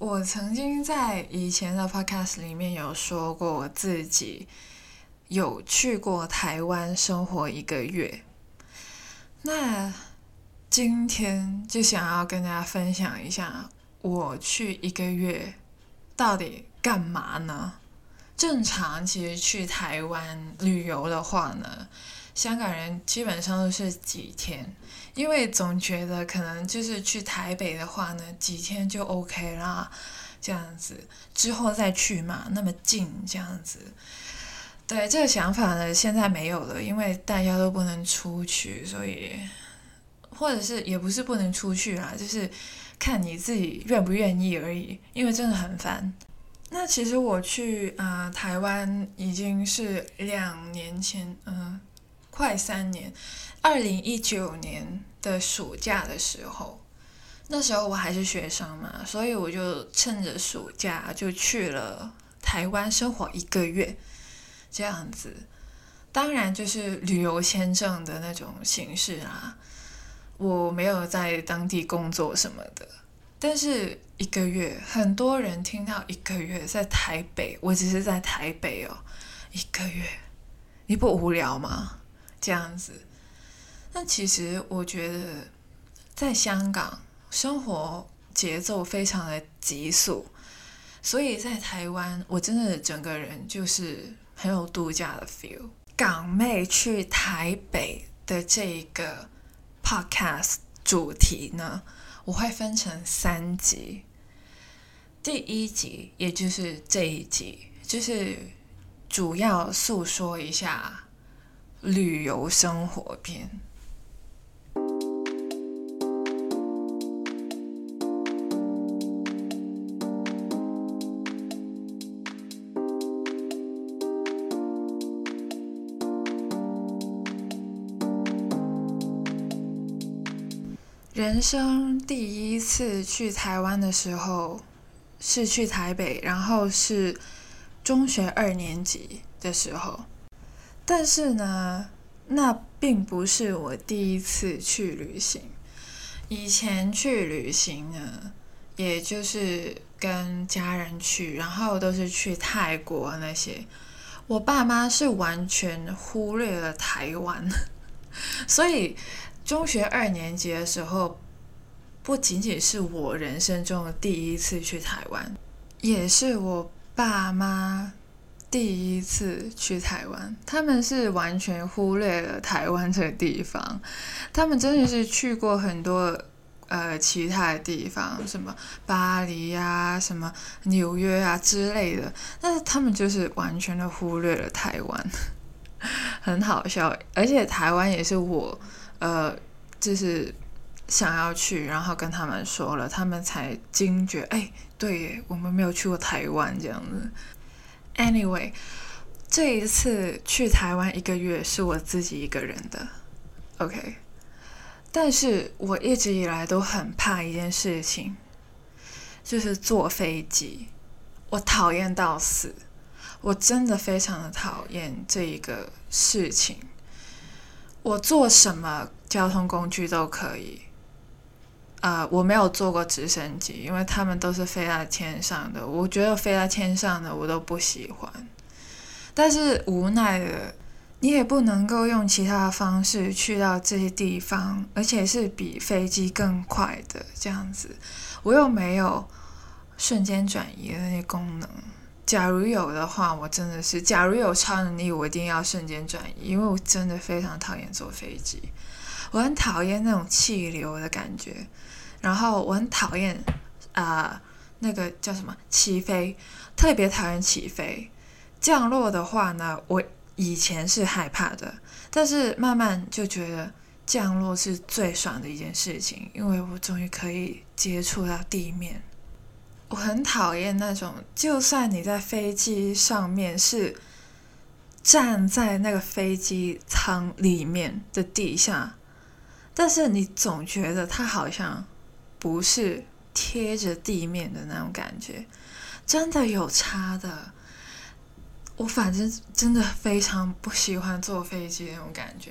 我曾经在以前的 podcast 里面有说过，我自己有去过台湾生活一个月。那今天就想要跟大家分享一下，我去一个月到底干嘛呢？正常其实去台湾旅游的话呢，香港人基本上都是几天。因为总觉得可能就是去台北的话呢，几天就 OK 啦，这样子之后再去嘛，那么近这样子。对这个想法呢，现在没有了，因为大家都不能出去，所以或者是也不是不能出去啦，就是看你自己愿不愿意而已。因为真的很烦。那其实我去啊台湾已经是两年前，嗯。快三年，二零一九年的暑假的时候，那时候我还是学生嘛，所以我就趁着暑假就去了台湾生活一个月，这样子。当然就是旅游签证的那种形式啊，我没有在当地工作什么的。但是一个月，很多人听到一个月在台北，我只是在台北哦，一个月，你不无聊吗？这样子，那其实我觉得，在香港生活节奏非常的急速，所以在台湾我真的整个人就是很有度假的 feel。港妹去台北的这个 podcast 主题呢，我会分成三集。第一集也就是这一集，就是主要诉说一下。旅游生活篇。人生第一次去台湾的时候，是去台北，然后是中学二年级的时候。但是呢，那并不是我第一次去旅行。以前去旅行呢，也就是跟家人去，然后都是去泰国那些。我爸妈是完全忽略了台湾，所以中学二年级的时候，不仅仅是我人生中的第一次去台湾，也是我爸妈。第一次去台湾，他们是完全忽略了台湾这个地方。他们真的是去过很多呃其他的地方，什么巴黎呀、什么纽约啊之类的，但是他们就是完全的忽略了台湾，很好笑。而且台湾也是我呃就是想要去，然后跟他们说了，他们才惊觉，哎，对，我们没有去过台湾这样子。Anyway，这一次去台湾一个月是我自己一个人的，OK。但是我一直以来都很怕一件事情，就是坐飞机。我讨厌到死，我真的非常的讨厌这一个事情。我坐什么交通工具都可以。呃，我没有坐过直升机，因为他们都是飞在天上的。我觉得飞在天上的我都不喜欢。但是无奈的，你也不能够用其他的方式去到这些地方，而且是比飞机更快的这样子。我又没有瞬间转移的那些功能。假如有的话，我真的是，假如有超能力，我一定要瞬间转移，因为我真的非常讨厌坐飞机。我很讨厌那种气流的感觉。然后我很讨厌，啊，那个叫什么起飞，特别讨厌起飞。降落的话呢，我以前是害怕的，但是慢慢就觉得降落是最爽的一件事情，因为我终于可以接触到地面。我很讨厌那种，就算你在飞机上面是站在那个飞机舱里面的底下，但是你总觉得它好像。不是贴着地面的那种感觉，真的有差的。我反正真的非常不喜欢坐飞机那种感觉。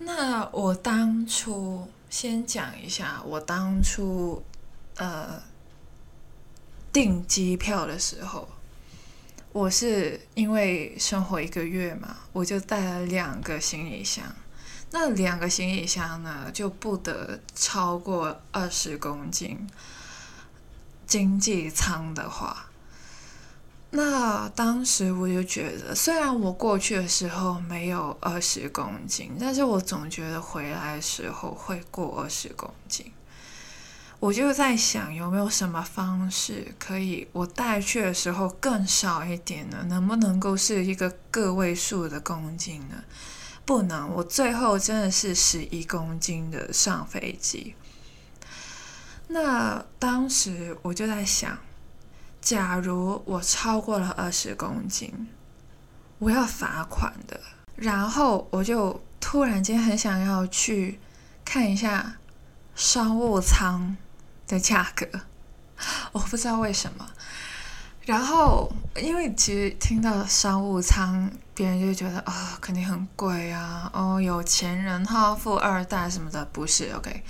那我当初先讲一下，我当初呃订机票的时候，我是因为生活一个月嘛，我就带了两个行李箱。那两个行李箱呢，就不得超过二十公斤。经济舱的话，那当时我就觉得，虽然我过去的时候没有二十公斤，但是我总觉得回来的时候会过二十公斤。我就在想，有没有什么方式可以我带去的时候更少一点呢？能不能够是一个个位数的公斤呢？不能，我最后真的是十一公斤的上飞机。那当时我就在想，假如我超过了二十公斤，我要罚款的。然后我就突然间很想要去看一下商务舱的价格，我不知道为什么。然后，因为其实听到商务舱，别人就觉得啊，肯定很贵啊，哦，有钱人哈，富二代什么的，不是？OK，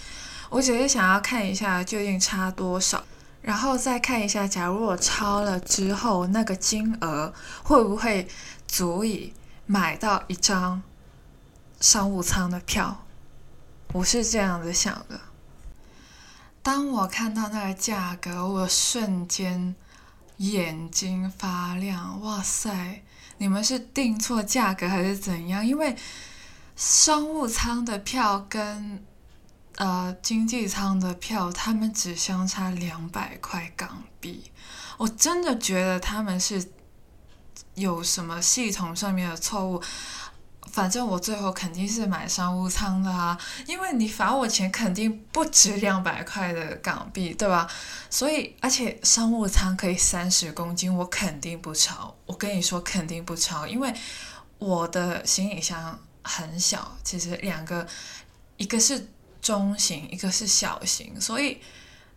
我只是想要看一下究竟差多少，然后再看一下，假如我超了之后，那个金额会不会足以买到一张商务舱的票？我是这样子想的。当我看到那个价格，我瞬间。眼睛发亮，哇塞！你们是订错价格还是怎样？因为商务舱的票跟呃经济舱的票，他们只相差两百块港币。我真的觉得他们是有什么系统上面的错误。反正我最后肯定是买商务舱的啊，因为你罚我钱肯定不止两百块的港币，对吧？所以，而且商务舱可以三十公斤，我肯定不超。我跟你说，肯定不超，因为我的行李箱很小，其实两个，一个是中型，一个是小型，所以。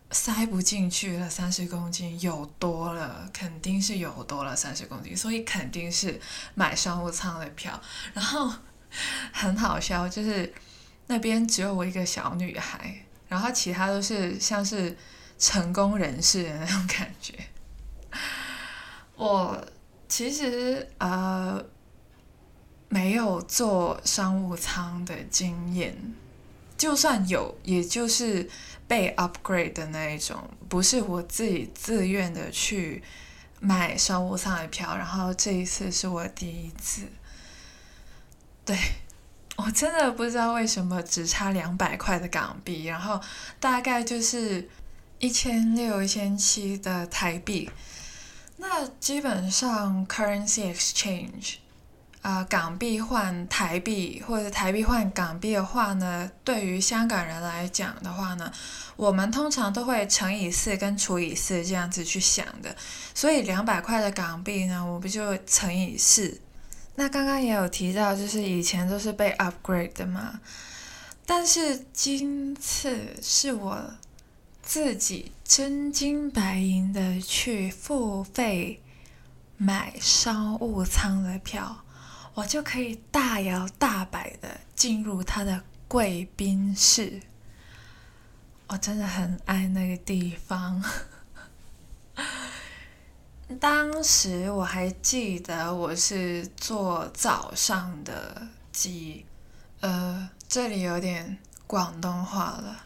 塞不进去了，三十公斤有多了，肯定是有多了三十公斤，所以肯定是买商务舱的票。然后很好笑，就是那边只有我一个小女孩，然后其他都是像是成功人士的那种感觉。我其实呃没有坐商务舱的经验，就算有，也就是。被 upgrade 的那一种，不是我自己自愿的去买商务舱的票，然后这一次是我第一次。对，我真的不知道为什么只差两百块的港币，然后大概就是一千六、一千七的台币。那基本上 currency exchange。啊，港币换台币或者台币换港币的话呢，对于香港人来讲的话呢，我们通常都会乘以四跟除以四这样子去想的。所以两百块的港币呢，我不就乘以四？那刚刚也有提到，就是以前都是被 upgrade 的嘛，但是今次是我自己真金白银的去付费买商务舱的票。我就可以大摇大摆的进入他的贵宾室，我真的很爱那个地方。当时我还记得我是坐早上的机，呃，这里有点广东话了，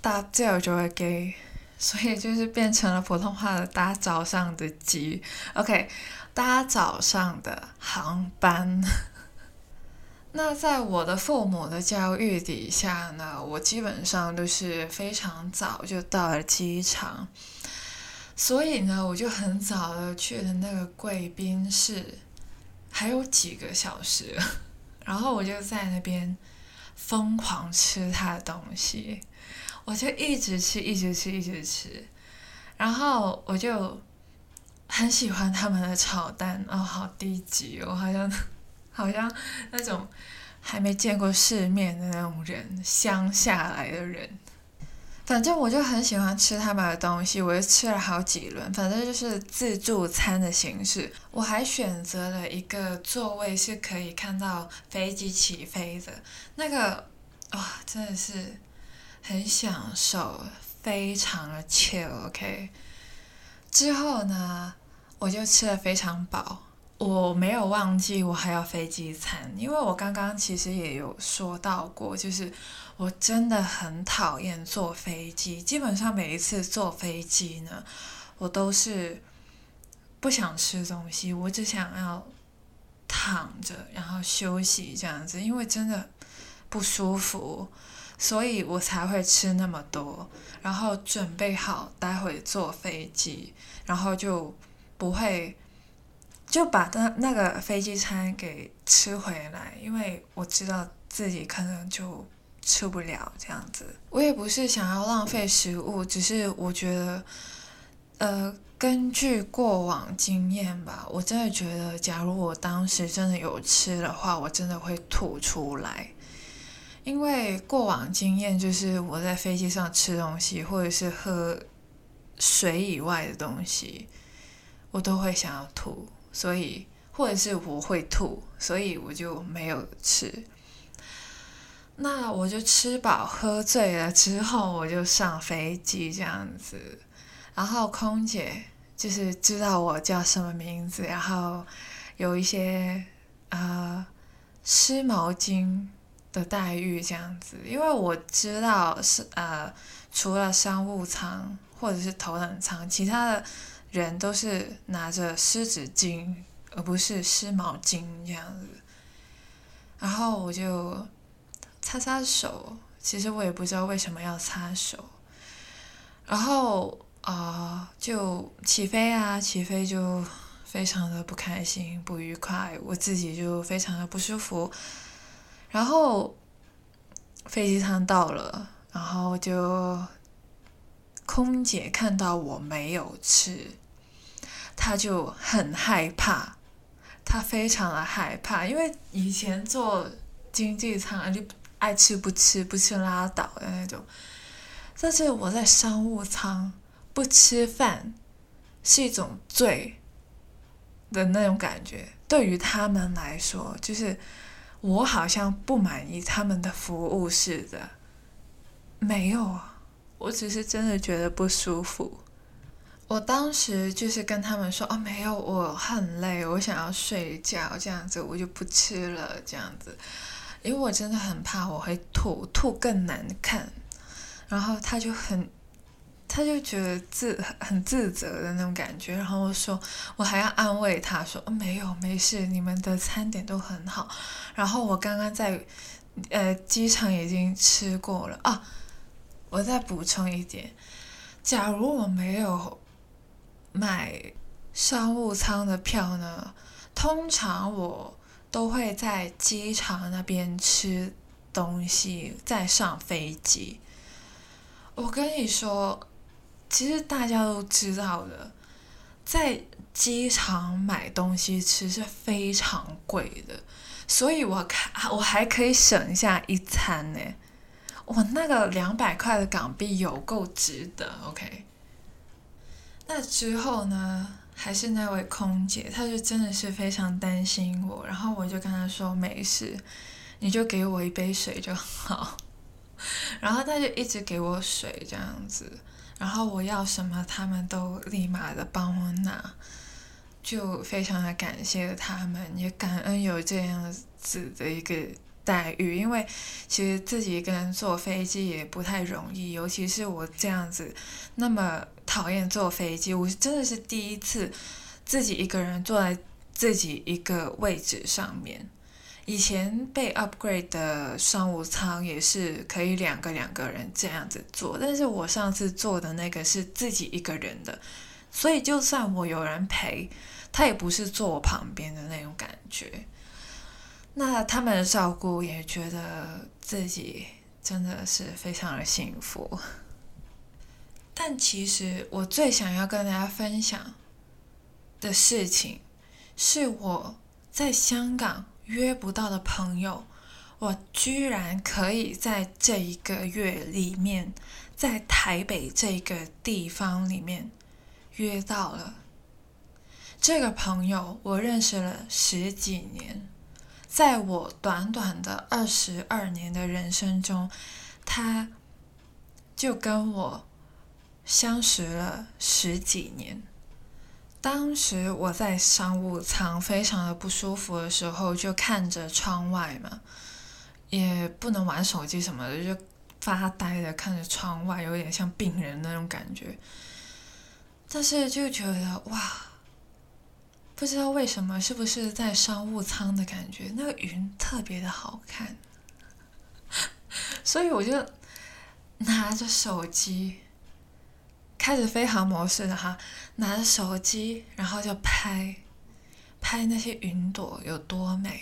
搭早就会给，所以就是变成了普通话的搭早上的机。OK。搭早上的航班，那在我的父母的教育底下呢，我基本上都是非常早就到了机场，所以呢，我就很早的去了那个贵宾室，还有几个小时，然后我就在那边疯狂吃他的东西，我就一直吃，一直吃，一直吃，然后我就。很喜欢他们的炒蛋哦，好低级哦，好像 好像那种还没见过世面的那种人，乡下来的人。反正我就很喜欢吃他们的东西，我就吃了好几轮。反正就是自助餐的形式，我还选择了一个座位是可以看到飞机起飞的，那个哇，真的是很享受，非常的 chill，OK。之后呢，我就吃的非常饱。我没有忘记我还要飞机餐，因为我刚刚其实也有说到过，就是我真的很讨厌坐飞机。基本上每一次坐飞机呢，我都是不想吃东西，我只想要躺着然后休息这样子，因为真的不舒服，所以我才会吃那么多，然后准备好待会坐飞机，然后就不会。就把那那个飞机餐给吃回来，因为我知道自己可能就吃不了这样子。我也不是想要浪费食物，只是我觉得，呃，根据过往经验吧，我真的觉得，假如我当时真的有吃的话，我真的会吐出来。因为过往经验就是我在飞机上吃东西，或者是喝水以外的东西，我都会想要吐。所以，或者是我会吐，所以我就没有吃。那我就吃饱喝醉了之后，我就上飞机这样子。然后空姐就是知道我叫什么名字，然后有一些呃湿毛巾的待遇这样子。因为我知道是呃除了商务舱或者是头等舱，其他的。人都是拿着湿纸巾，而不是湿毛巾这样子。然后我就擦擦手，其实我也不知道为什么要擦手。然后啊，就起飞啊，起飞就非常的不开心、不愉快，我自己就非常的不舒服。然后飞机舱到了，然后就空姐看到我没有吃。她就很害怕，她非常的害怕，因为以前坐经济舱就爱吃不吃，不吃拉倒的那种。但是我在商务舱不吃饭是一种罪的那种感觉，对于他们来说，就是我好像不满意他们的服务似的。没有啊，我只是真的觉得不舒服。我当时就是跟他们说，哦，没有，我很累，我想要睡觉，这样子我就不吃了，这样子，因为我真的很怕我会吐，吐更难看。然后他就很，他就觉得自很自责的那种感觉。然后说，我还要安慰他说，没有，没事，你们的餐点都很好。然后我刚刚在，呃，机场已经吃过了啊。我再补充一点，假如我没有。买商务舱的票呢，通常我都会在机场那边吃东西，再上飞机。我跟你说，其实大家都知道的，在机场买东西吃是非常贵的，所以我看 我还可以省下一餐呢。我那个两百块的港币有够值得，OK。那之后呢？还是那位空姐，她就真的是非常担心我，然后我就跟她说没事，你就给我一杯水就好。然后她就一直给我水这样子，然后我要什么，他们都立马的帮我拿，就非常的感谢他们，也感恩有这样子的一个。待遇，因为其实自己一个人坐飞机也不太容易，尤其是我这样子那么讨厌坐飞机，我真的是第一次自己一个人坐在自己一个位置上面。以前被 upgrade 的商务舱也是可以两个两个人这样子坐，但是我上次坐的那个是自己一个人的，所以就算我有人陪，他也不是坐我旁边的那种感觉。那他们的照顾也觉得自己真的是非常的幸福，但其实我最想要跟大家分享的事情，是我在香港约不到的朋友，我居然可以在这一个月里面，在台北这个地方里面约到了。这个朋友我认识了十几年。在我短短的二十二年的人生中，他就跟我相识了十几年。当时我在商务舱非常的不舒服的时候，就看着窗外嘛，也不能玩手机什么的，就发呆的看着窗外，有点像病人那种感觉。但是就觉得哇，不知道为什么，是不是在商务舱的感觉，那个云特别的好看，所以我就拿着手机。开始飞行模式的哈，拿着手机，然后就拍，拍那些云朵有多美。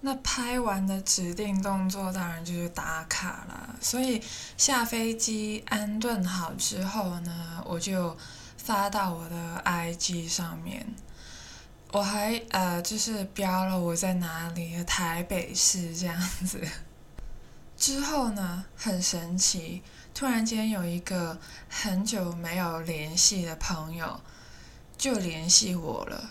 那拍完的指定动作当然就是打卡了。所以下飞机安顿好之后呢，我就发到我的 IG 上面。我还呃就是标了我在哪里，台北市这样子。之后呢，很神奇。突然间有一个很久没有联系的朋友就联系我了。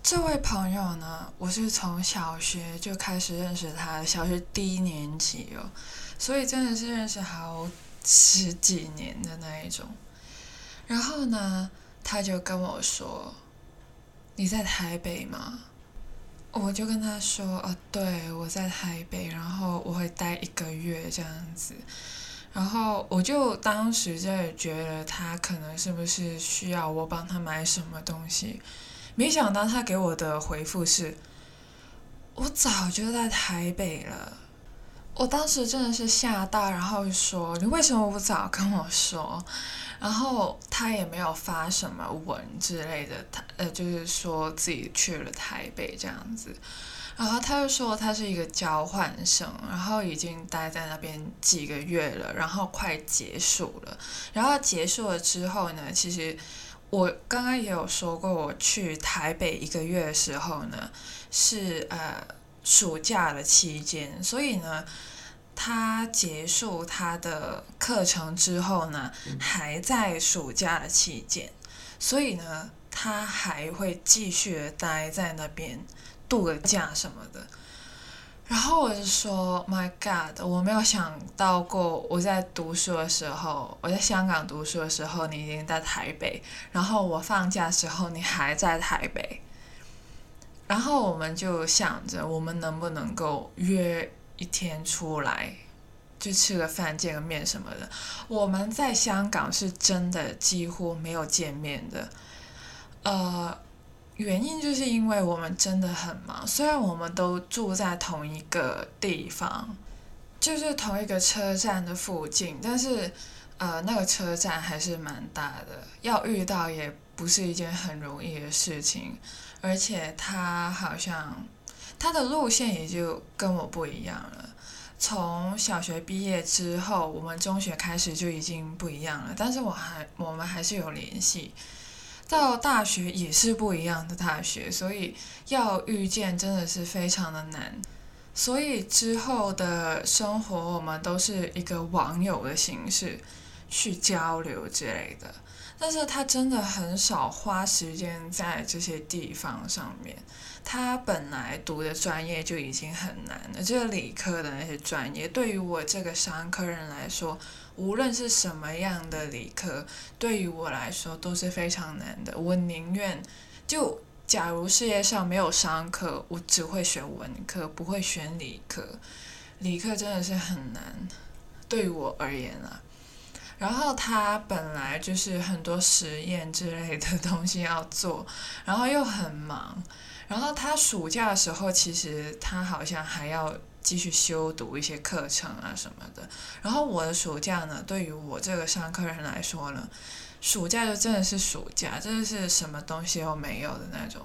这位朋友呢，我是从小学就开始认识他的，小学低年级哦，所以真的是认识好十几年的那一种。然后呢，他就跟我说：“你在台北吗？”我就跟他说：“哦，对，我在台北，然后我会待一个月这样子。”然后我就当时就觉得他可能是不是需要我帮他买什么东西，没想到他给我的回复是：我早就在台北了。我当时真的是吓到，然后说你为什么不早跟我说？然后他也没有发什么文之类的，他呃就是说自己去了台北这样子。然后他就说他是一个交换生，然后已经待在那边几个月了，然后快结束了。然后结束了之后呢，其实我刚刚也有说过，我去台北一个月的时候呢，是呃暑假的期间，所以呢，他结束他的课程之后呢，还在暑假的期间，所以呢，他还会继续待在那边。度个假什么的，然后我就说，My God，我没有想到过我在读书的时候，我在香港读书的时候，你已经在台北，然后我放假时候你还在台北，然后我们就想着我们能不能够约一天出来，就吃个饭、见个面什么的。我们在香港是真的几乎没有见面的，呃。原因就是因为我们真的很忙，虽然我们都住在同一个地方，就是同一个车站的附近，但是，呃，那个车站还是蛮大的，要遇到也不是一件很容易的事情，而且他好像他的路线也就跟我不一样了。从小学毕业之后，我们中学开始就已经不一样了，但是我还我们还是有联系。到大学也是不一样的大学，所以要遇见真的是非常的难。所以之后的生活，我们都是一个网友的形式去交流之类的。但是他真的很少花时间在这些地方上面。他本来读的专业就已经很难了，就是理科的那些专业，对于我这个商科人来说。无论是什么样的理科，对于我来说都是非常难的。我宁愿就，假如世界上没有商科，我只会选文科，不会选理科。理科真的是很难，对于我而言啊。然后他本来就是很多实验之类的东西要做，然后又很忙。然后他暑假的时候，其实他好像还要。继续修读一些课程啊什么的，然后我的暑假呢，对于我这个上课人来说呢，暑假就真的是暑假，真的是什么东西都没有的那种，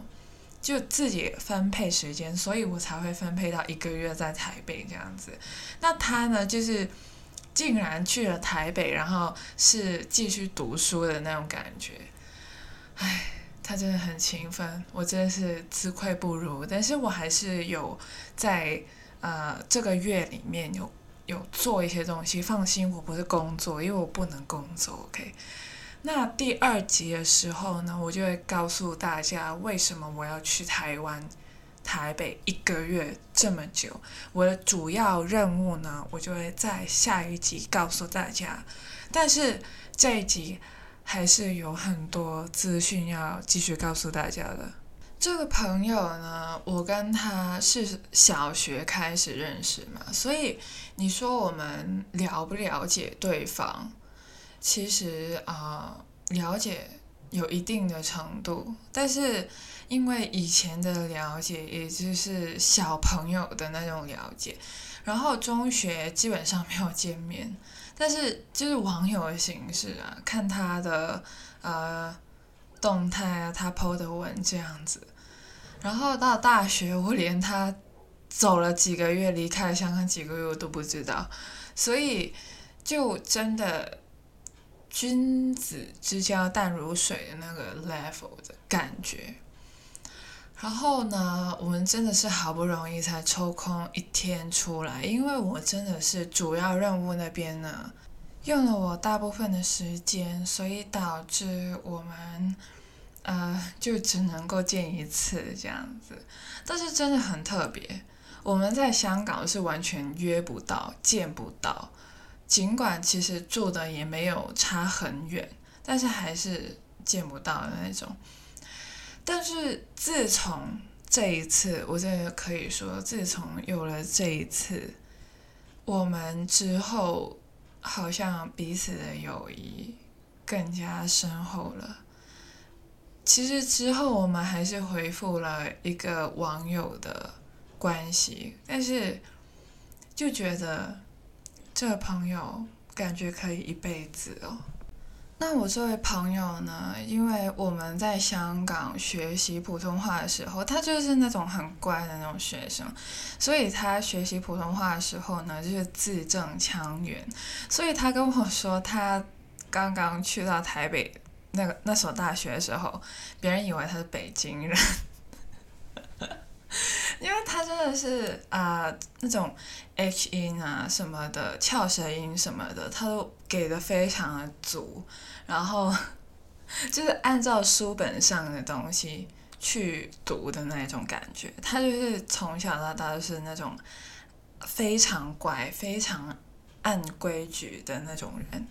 就自己分配时间，所以我才会分配到一个月在台北这样子。那他呢，就是竟然去了台北，然后是继续读书的那种感觉，唉，他真的很勤奋，我真的是自愧不如，但是我还是有在。呃，这个月里面有有做一些东西，放心，我不是工作，因为我不能工作，OK。那第二集的时候呢，我就会告诉大家为什么我要去台湾台北一个月这么久。我的主要任务呢，我就会在下一集告诉大家。但是这一集还是有很多资讯要继续告诉大家的。这个朋友呢，我跟他是小学开始认识嘛，所以你说我们了不了解对方？其实啊，了解有一定的程度，但是因为以前的了解，也就是小朋友的那种了解，然后中学基本上没有见面，但是就是网友的形式啊，看他的呃动态啊，他 PO 的文这样子。然后到大学，我连他走了几个月，离开香港几个月，我都不知道，所以就真的君子之交淡如水的那个 level 的感觉。然后呢，我们真的是好不容易才抽空一天出来，因为我真的是主要任务那边呢用了我大部分的时间，所以导致我们。呃，就只能够见一次这样子，但是真的很特别。我们在香港是完全约不到、见不到，尽管其实住的也没有差很远，但是还是见不到的那种。但是自从这一次，我真的可以说，自从有了这一次，我们之后好像彼此的友谊更加深厚了。其实之后我们还是回复了一个网友的关系，但是就觉得这个朋友感觉可以一辈子哦。那我这位朋友呢？因为我们在香港学习普通话的时候，他就是那种很乖的那种学生，所以他学习普通话的时候呢，就是字正腔圆。所以他跟我说，他刚刚去到台北。那个那所大学的时候，别人以为他是北京人，因为他真的是啊那种 H 音啊什么的翘舌音什么的，他都给的非常的足，然后 就是按照书本上的东西去读的那种感觉。他就是从小到大都是那种非常乖、非常按规矩的那种人，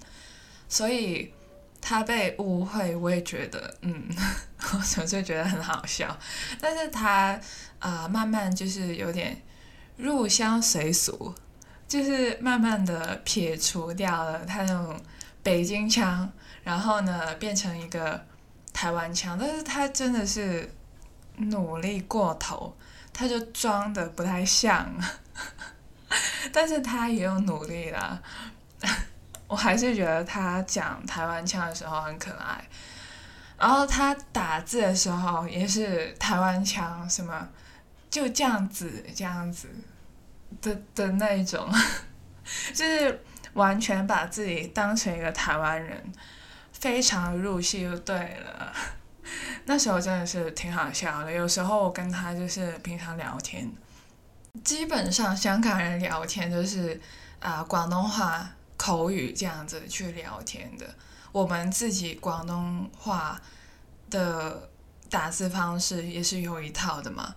所以。他被误会，我也觉得，嗯，我纯粹觉得很好笑。但是他啊，慢慢就是有点入乡随俗，就是慢慢的撇除掉了他那种北京腔，然后呢，变成一个台湾腔。但是他真的是努力过头，他就装的不太像，但是他也有努力啦。我还是觉得他讲台湾腔的时候很可爱，然后他打字的时候也是台湾腔，什么就这样子这样子的的那一种，就是完全把自己当成一个台湾人，非常入戏就对了。那时候真的是挺好笑的，有时候我跟他就是平常聊天，基本上香港人聊天就是啊广东话。口语这样子去聊天的，我们自己广东话的打字方式也是有一套的嘛。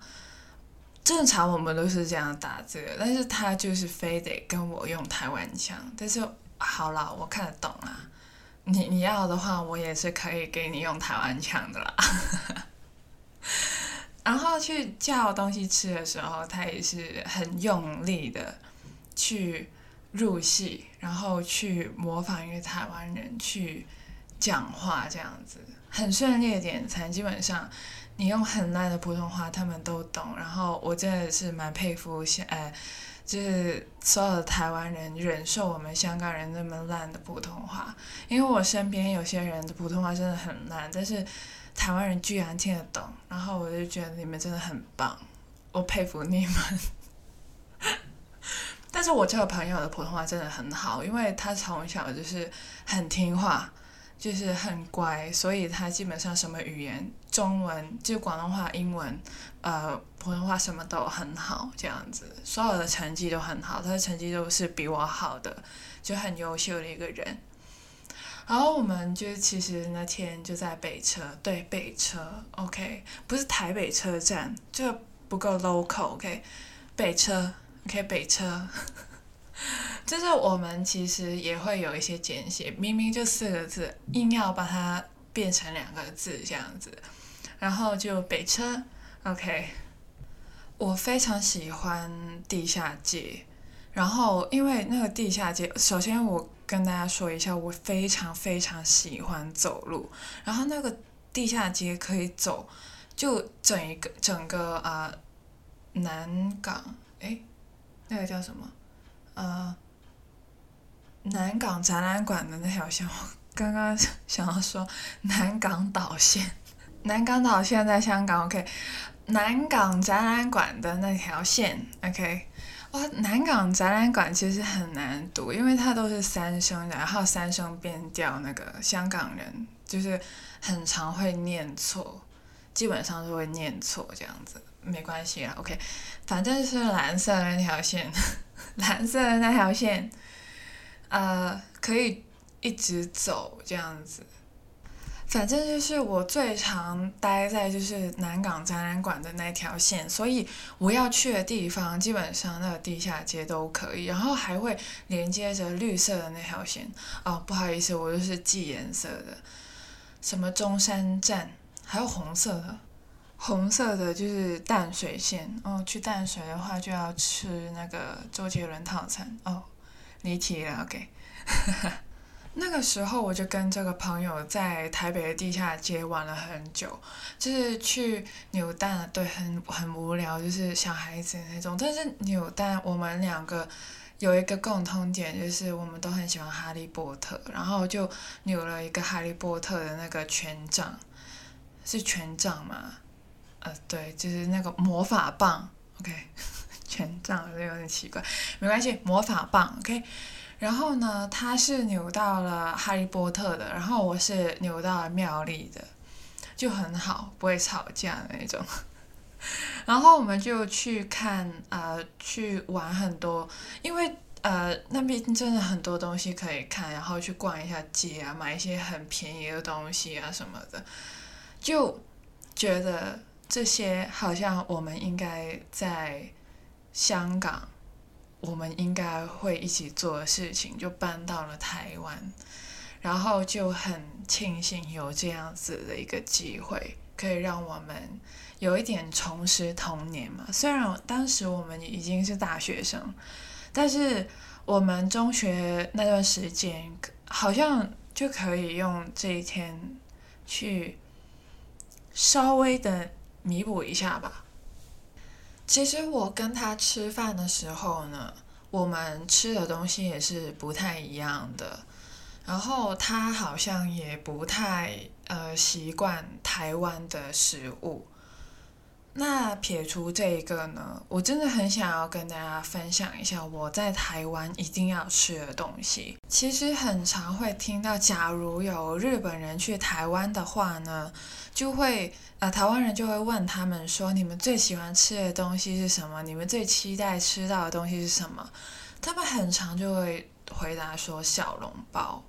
正常我们都是这样打字，但是他就是非得跟我用台湾腔。但是好了，我看得懂啊。你你要的话，我也是可以给你用台湾腔的啦。然后去叫东西吃的时候，他也是很用力的去。入戏，然后去模仿一个台湾人去讲话，这样子很顺利的点餐。基本上你用很烂的普通话，他们都懂。然后我真的是蛮佩服，呃，就是所有的台湾人忍受我们香港人那么烂的普通话。因为我身边有些人的普通话真的很烂，但是台湾人居然听得懂，然后我就觉得你们真的很棒，我佩服你们。但是我这个朋友的普通话真的很好，因为他从小就是很听话，就是很乖，所以他基本上什么语言，中文就广东话、英文，呃，普通话什么都很好，这样子，所有的成绩都很好，他的成绩都是比我好的，就很优秀的一个人。然后我们就是其实那天就在北车，对北车，OK，不是台北车站，就不够 local，OK，北车。可以北车，就是我们其实也会有一些简写，明明就四个字，硬要把它变成两个字这样子，然后就北车，OK。我非常喜欢地下街，然后因为那个地下街，首先我跟大家说一下，我非常非常喜欢走路，然后那个地下街可以走，就整一个整个啊南港，诶，那个叫什么？呃，南港展览馆的那条线，我 刚刚想要说南港岛线，南港岛线在香港，OK。南港展览馆的那条线，OK，哇，南港展览馆其实很难读，因为它都是三声，然后三声变调，那个香港人就是很常会念错，基本上都会念错这样子，没关系啦，OK，反正是蓝色那条线，蓝色的那条线，呃，可以一直走这样子。反正就是我最常待在就是南港展览馆的那条线，所以我要去的地方基本上那个地下街都可以，然后还会连接着绿色的那条线。哦，不好意思，我就是记颜色的，什么中山站，还有红色的，红色的就是淡水线。哦，去淡水的话就要吃那个周杰伦套餐。哦，离题了，OK。那个时候我就跟这个朋友在台北的地下街玩了很久，就是去扭蛋，对，很很无聊，就是小孩子那种。但是扭蛋，我们两个有一个共通点，就是我们都很喜欢哈利波特，然后就扭了一个哈利波特的那个权杖，是权杖吗？呃，对，就是那个魔法棒，OK，权杖有点奇怪，没关系，魔法棒，OK。然后呢，他是扭到了哈利波特的，然后我是扭到了妙丽的，就很好，不会吵架那种。然后我们就去看，呃，去玩很多，因为呃那边真的很多东西可以看，然后去逛一下街啊，买一些很便宜的东西啊什么的，就觉得这些好像我们应该在香港。我们应该会一起做的事情，就搬到了台湾，然后就很庆幸有这样子的一个机会，可以让我们有一点重拾童年嘛。虽然当时我们已经是大学生，但是我们中学那段时间好像就可以用这一天去稍微的弥补一下吧。其实我跟他吃饭的时候呢，我们吃的东西也是不太一样的。然后他好像也不太呃习惯台湾的食物。那撇除这一个呢，我真的很想要跟大家分享一下我在台湾一定要吃的东西。其实很常会听到，假如有日本人去台湾的话呢，就会呃台湾人就会问他们说：“你们最喜欢吃的东西是什么？你们最期待吃到的东西是什么？”他们很常就会回答说：“小笼包。”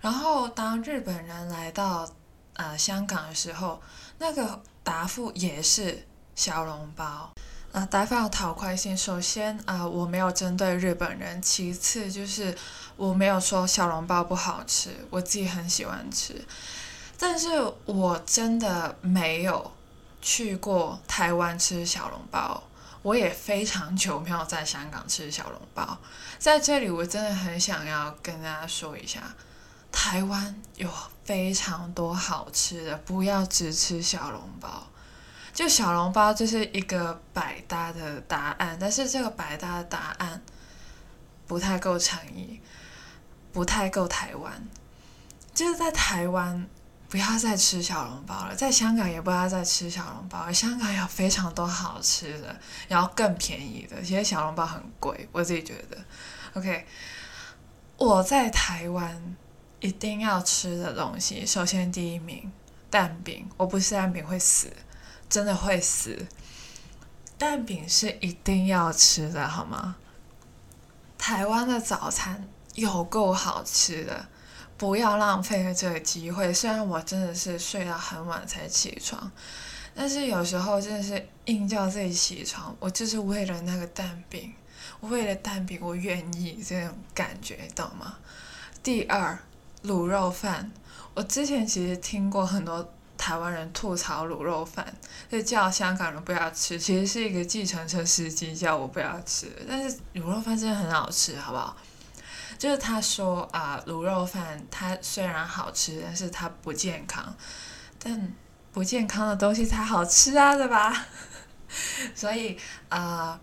然后当日本人来到呃香港的时候，那个答复也是。小笼包，啊，大家要讨快先。首先，啊，我没有针对日本人。其次，就是我没有说小笼包不好吃，我自己很喜欢吃。但是我真的没有去过台湾吃小笼包，我也非常久没有在香港吃小笼包。在这里，我真的很想要跟大家说一下，台湾有非常多好吃的，不要只吃小笼包。就小笼包就是一个百搭的答案，但是这个百搭的答案不太够诚意，不太够台湾。就是在台湾不要再吃小笼包了，在香港也不要再吃小笼包。香港有非常多好吃的，然后更便宜的。其实小笼包很贵，我自己觉得。OK，我在台湾一定要吃的东西，首先第一名蛋饼，我不吃蛋饼会死。真的会死，蛋饼是一定要吃的，好吗？台湾的早餐有够好吃的，不要浪费了这个机会。虽然我真的是睡到很晚才起床，但是有时候真的是硬叫自己起床，我就是为了那个蛋饼，为了蛋饼我愿意这种感觉，懂吗？第二，卤肉饭，我之前其实听过很多台湾人吐槽卤肉饭，就叫香港人不要吃，其实是一个计程车司机叫我不要吃，但是卤肉饭真的很好吃，好不好？就是他说啊，卤肉饭它虽然好吃，但是它不健康，但不健康的东西才好吃啊，对吧？所以啊，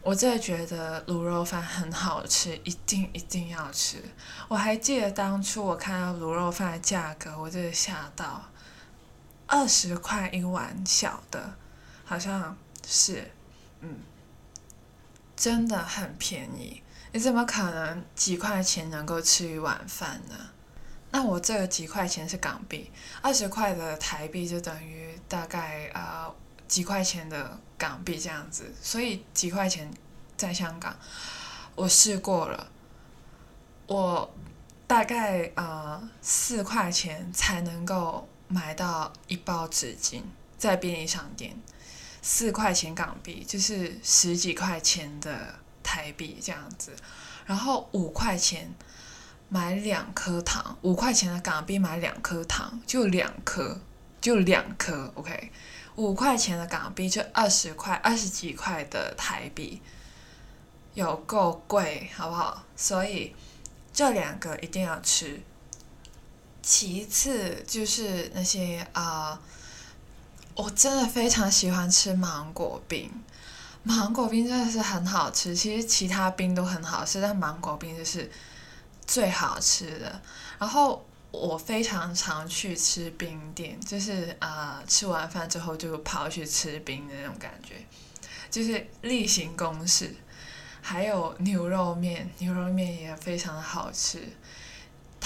我真的觉得卤肉饭很好吃，一定一定要吃。我还记得当初我看到卤肉饭的价格，我真的吓到，二十块一碗小的，好像是，嗯，真的很便宜。你怎么可能几块钱能够吃一碗饭呢？那我这个几块钱是港币，二十块的台币就等于大概呃几块钱的港币这样子，所以几块钱在香港，我试过了，我大概呃四块钱才能够买到一包纸巾，在便利商店，四块钱港币就是十几块钱的。台币这样子，然后五块钱买两颗糖，五块钱的港币买两颗糖，就两颗，就两颗，OK，五块钱的港币就二十块，二十几块的台币，有够贵，好不好？所以这两个一定要吃。其次就是那些啊，我真的非常喜欢吃芒果冰。芒果冰真的是很好吃，其实其他冰都很好吃，但芒果冰就是最好吃的。然后我非常常去吃冰店，就是啊，吃完饭之后就跑去吃冰的那种感觉，就是例行公事。还有牛肉面，牛肉面也非常的好吃。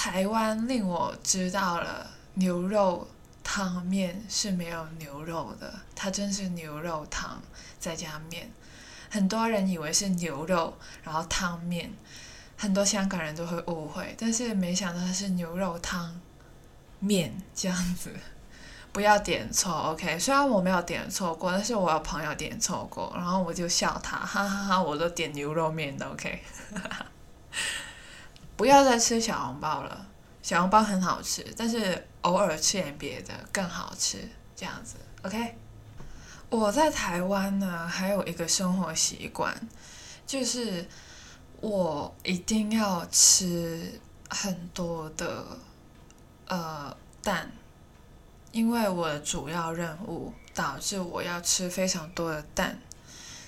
台湾令我知道了牛肉。汤面是没有牛肉的，它真是牛肉汤再加面。很多人以为是牛肉，然后汤面，很多香港人都会误会，但是没想到它是牛肉汤面这样子。不要点错，OK？虽然我没有点错过，但是我有朋友点错过，然后我就笑他，哈哈哈！我都点牛肉面的，OK？不要再吃小笼包了。小笼包很好吃，但是偶尔吃点别的更好吃，这样子，OK。我在台湾呢，还有一个生活习惯，就是我一定要吃很多的呃蛋，因为我的主要任务导致我要吃非常多的蛋。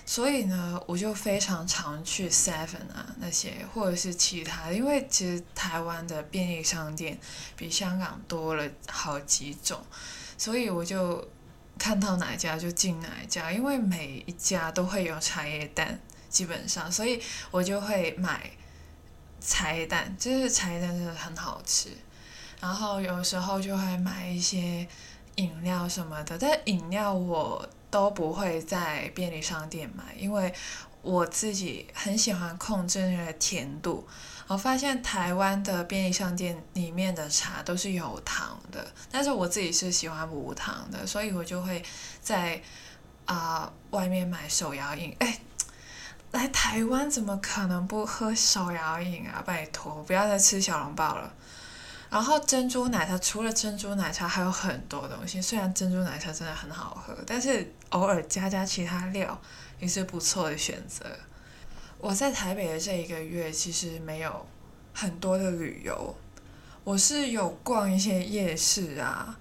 所以呢，我就非常常去 Seven 啊那些，或者是其他，因为其实台湾的便利商店比香港多了好几种，所以我就看到哪一家就进哪一家，因为每一家都会有茶叶蛋，基本上，所以我就会买茶叶蛋，就是茶叶蛋真的很好吃，然后有时候就会买一些饮料什么的，但饮料我。都不会在便利商店买，因为我自己很喜欢控制那个甜度。我发现台湾的便利商店里面的茶都是有糖的，但是我自己是喜欢无糖的，所以我就会在啊外面买手摇饮。哎，来台湾怎么可能不喝手摇饮啊？拜托，不要再吃小笼包了。然后珍珠奶茶除了珍珠奶茶还有很多东西，虽然珍珠奶茶真的很好喝，但是偶尔加加其他料也是不错的选择。我在台北的这一个月其实没有很多的旅游，我是有逛一些夜市啊，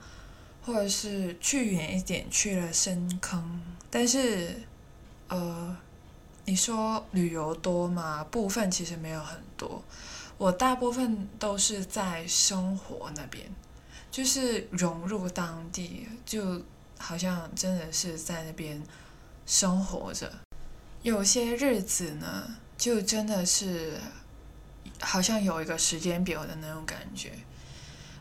或者是去远一点去了深坑，但是呃，你说旅游多吗？部分其实没有很多。我大部分都是在生活那边，就是融入当地，就好像真的是在那边生活着。有些日子呢，就真的是好像有一个时间表的那种感觉，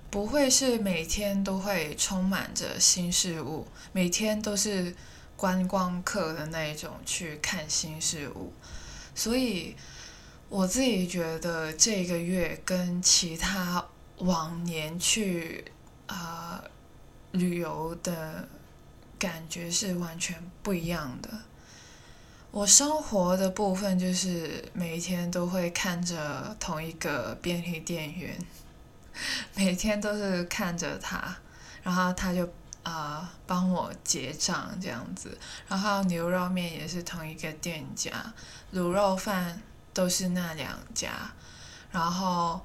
不会是每天都会充满着新事物，每天都是观光客的那一种去看新事物，所以。我自己觉得这个月跟其他往年去啊旅游的感觉是完全不一样的。我生活的部分就是每一天都会看着同一个便利店员，每天都是看着他，然后他就啊帮我结账这样子，然后牛肉面也是同一个店家，卤肉饭都是那两家，然后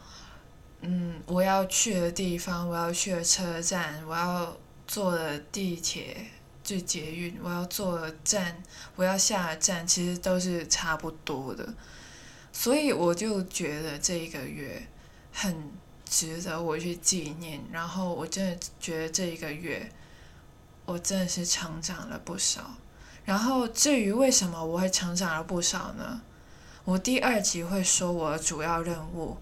嗯我要去的地方，我要去的车站，我要坐的地铁。去捷运，我要坐的站，我要下的站，其实都是差不多的，所以我就觉得这一个月很值得我去纪念。然后我真的觉得这一个月，我真的是成长了不少。然后至于为什么我会成长了不少呢？我第二集会说我的主要任务。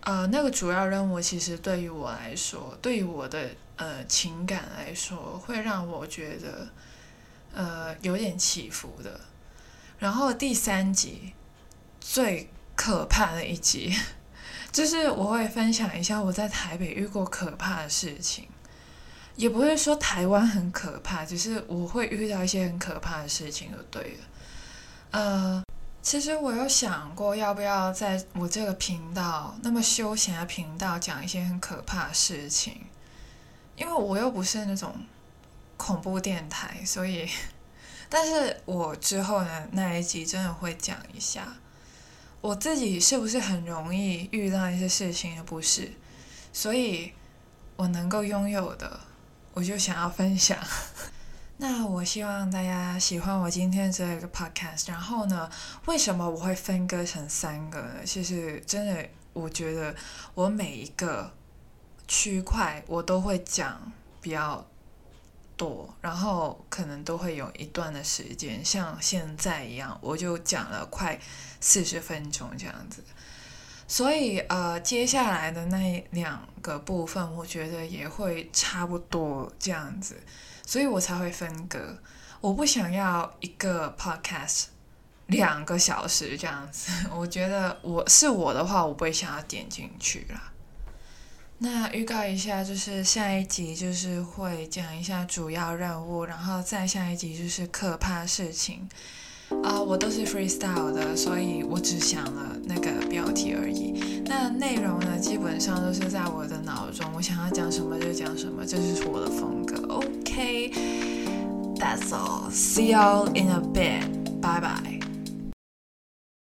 呃，那个主要任务其实对于我来说，对于我的。呃，情感来说会让我觉得，呃，有点起伏的。然后第三集最可怕的一集，就是我会分享一下我在台北遇过可怕的事情，也不会说台湾很可怕，只是我会遇到一些很可怕的事情就对了。呃，其实我有想过要不要在我这个频道那么休闲的频道讲一些很可怕的事情。因为我又不是那种恐怖电台，所以，但是我之后呢那一集真的会讲一下，我自己是不是很容易遇到一些事情而不是，所以我能够拥有的，我就想要分享。那我希望大家喜欢我今天这个 podcast。然后呢，为什么我会分割成三个呢？其实真的，我觉得我每一个。区块我都会讲比较多，然后可能都会有一段的时间，像现在一样，我就讲了快四十分钟这样子。所以呃，接下来的那两个部分，我觉得也会差不多这样子，所以我才会分割。我不想要一个 podcast 两个小时这样子，我觉得我是我的话，我不会想要点进去啦。那预告一下，就是下一集就是会讲一下主要任务，然后再下一集就是可怕事情。啊，我都是 freestyle 的，所以我只想了那个标题而已。那内容呢，基本上都是在我的脑中，我想要讲什么就讲什么，这就是我的风格。OK，that's all. See you in a bit. Bye bye.